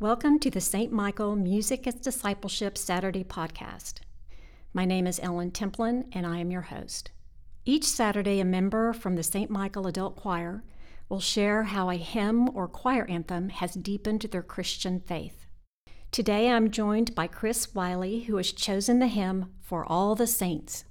Welcome to the St. Michael Music as Discipleship Saturday podcast. My name is Ellen Templin, and I am your host. Each Saturday, a member from the St. Michael Adult Choir will share how a hymn or choir anthem has deepened their Christian faith. Today, I'm joined by Chris Wiley, who has chosen the hymn For All the Saints.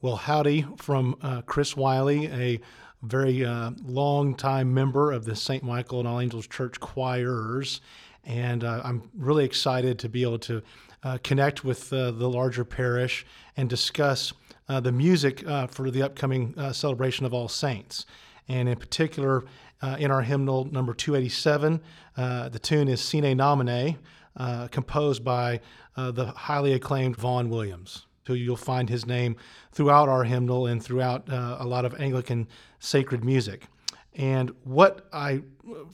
Well, howdy from uh, Chris Wiley, a very uh, long time member of the St. Michael and All Angels Church choirs. And uh, I'm really excited to be able to uh, connect with uh, the larger parish and discuss uh, the music uh, for the upcoming celebration of All Saints. And in particular, in our hymnal number 287, the tune is Sine Nomine, composed by the highly acclaimed Vaughan Williams who you'll find his name throughout our hymnal and throughout uh, a lot of Anglican sacred music. And what I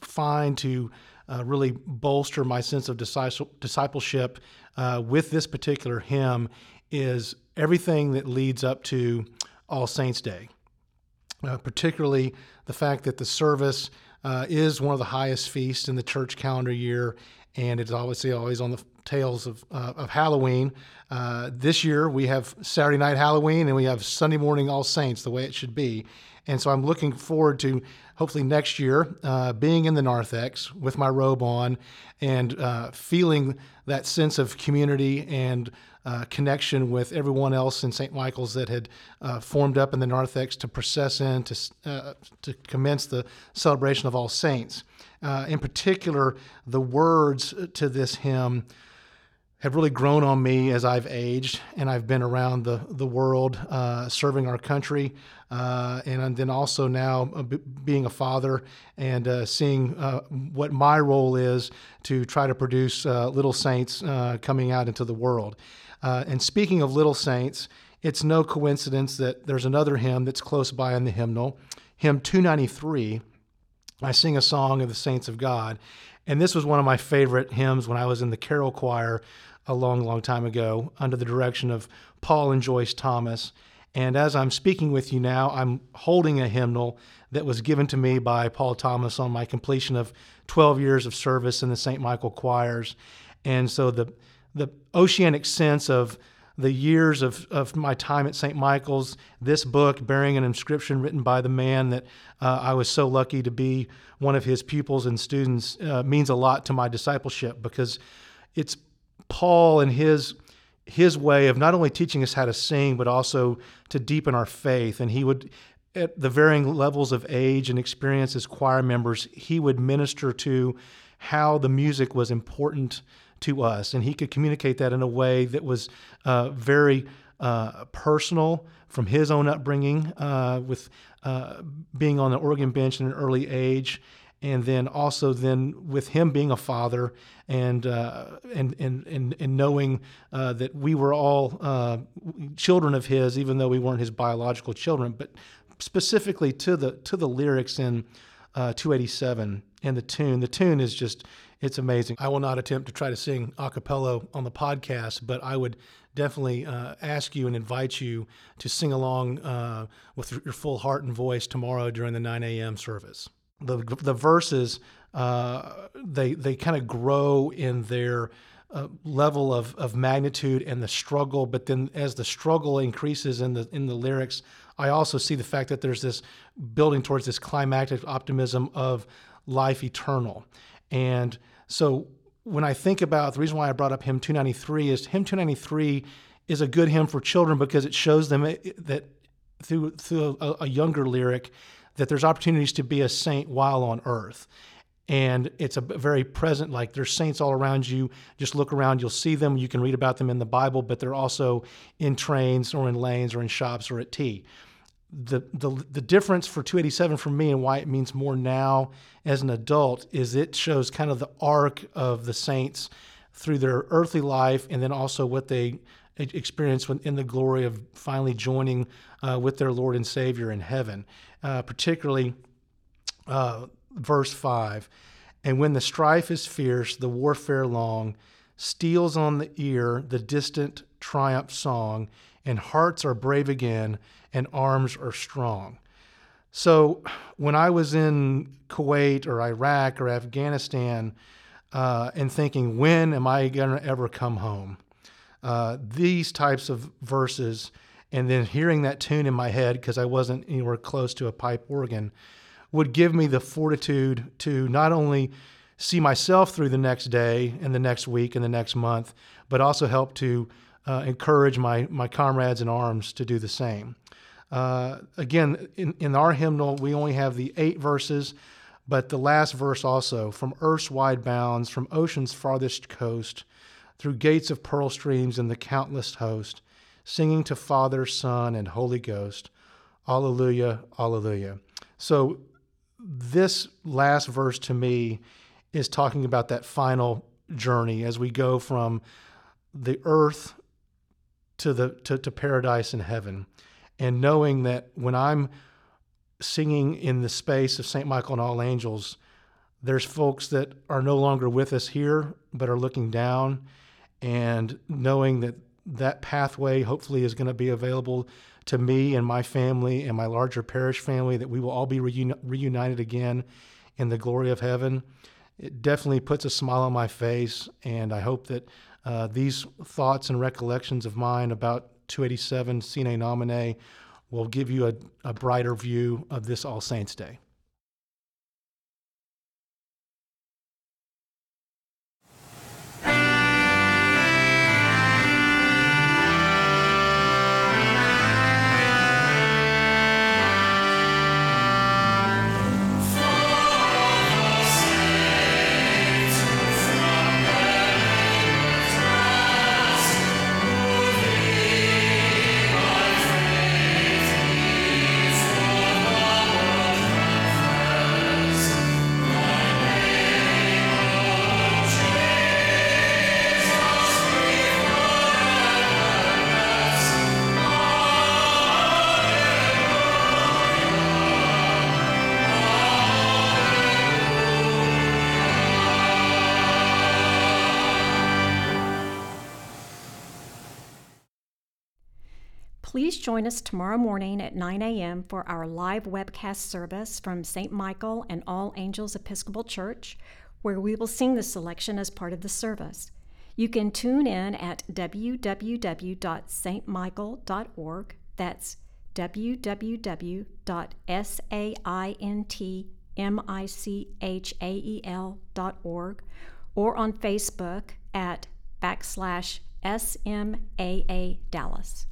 find to uh, really bolster my sense of discipleship uh, with this particular hymn is everything that leads up to All Saints' Day, uh, particularly the fact that the service uh, is one of the highest feasts in the church calendar year, and it's obviously always on the tails of, uh, of Halloween. Uh, this year we have Saturday night Halloween and we have Sunday morning All Saints, the way it should be. And so I'm looking forward to hopefully next year uh, being in the narthex with my robe on and uh, feeling that sense of community and uh, connection with everyone else in St. Michael's that had uh, formed up in the narthex to process in to, to commence the celebration of All Saints. In particular, the words to this hymn have really grown on me as I've aged and I've been around the, the world uh, serving our country. Uh, and then also now uh, being a father and uh, seeing uh, what my role is to try to produce uh, little saints coming out into the world. and speaking of little saints, it's no coincidence that there's another hymn that's close by in the hymnal, hymn 293. I sing a song of the saints of God. And this was one of my favorite hymns when I was in the carol choir a long, long time ago under the direction of Paul and Joyce Thomas. And as I'm speaking with you now, I'm holding a hymnal that was given to me by Paul Thomas on my completion of 12 years of service in the St. Michael choirs. And so the, the oceanic sense of the years of, of my time at St. Michael's, this book bearing an inscription written by the man that uh, I was so lucky to be one of his pupils and students uh, means a lot to my discipleship because it's Paul and his his way of not only teaching us how to sing, but also to deepen our faith. And he would, at the varying levels of age and experience as choir members, he would minister to how the music was important to us. And he could communicate that in a way that was uh, very uh, personal from his own upbringing uh, with uh, being on the organ bench in an early age and then also then with him being a father and uh, and, and and and knowing uh, that we were all uh, children of his, even though we weren't his biological children, but specifically to the to the lyrics in uh, 287 and the tune. The tune is just it's amazing. I will not attempt to try to sing a cappella on the podcast, but I would definitely uh, ask you and invite you to sing along uh, with your full heart and voice tomorrow during the 9 a.m. service the the verses uh, they they kind of grow in their uh, level of, of magnitude and the struggle. But then as the struggle increases in the in the lyrics, I also see the fact that there's this building towards this climactic optimism of life eternal. And so when I think about the reason why I brought up hymn 293 is hymn 293 is a good hymn for children because it shows them that through through a, a younger lyric that there's opportunities to be a saint while on earth. And it's a very present, like there's saints all around you. Just look around, you'll see them. You can read about them in the Bible, but they're also in trains or in lanes or in shops or at tea. The, the, the difference for 287 for me and why it means more now as an adult is it shows kind of the arc of the saints through their earthly life and then also what they experience in the glory of finally joining uh, with their Lord and Savior in heaven. Uh, particularly uh, verse 5 And when the strife is fierce, the warfare long, steals on the ear the distant triumph song, and hearts are brave again, and arms are strong. So when I was in Kuwait or Iraq or Afghanistan uh, and thinking, when am I going to ever come home? Uh, these types of verses, and then hearing that tune in my head because I wasn't anywhere close to a pipe organ, would give me the fortitude to not only see myself through the next day and the next week and the next month, but also help to uh, encourage my, my comrades in arms to do the same. Uh, again, in, in our hymnal, we only have the eight verses, but the last verse also from earth's wide bounds, from ocean's farthest coast, through gates of pearl streams and the countless host, singing to Father, Son, and Holy Ghost. Alleluia, Alleluia. So, this last verse to me is talking about that final journey as we go from the earth to the to, to paradise in heaven and knowing that when i'm singing in the space of st michael and all angels there's folks that are no longer with us here but are looking down and knowing that that pathway hopefully is going to be available to me and my family and my larger parish family that we will all be reuni- reunited again in the glory of heaven it definitely puts a smile on my face. And I hope that uh, these thoughts and recollections of mine about 287 Sine Nomine will give you a, a brighter view of this All Saints' Day. Please join us tomorrow morning at 9 a.m. for our live webcast service from St. Michael and All Angels Episcopal Church, where we will sing the selection as part of the service. You can tune in at www.stmichael.org. That's www.saintmichael.org or on Facebook at backslash SMAA Dallas.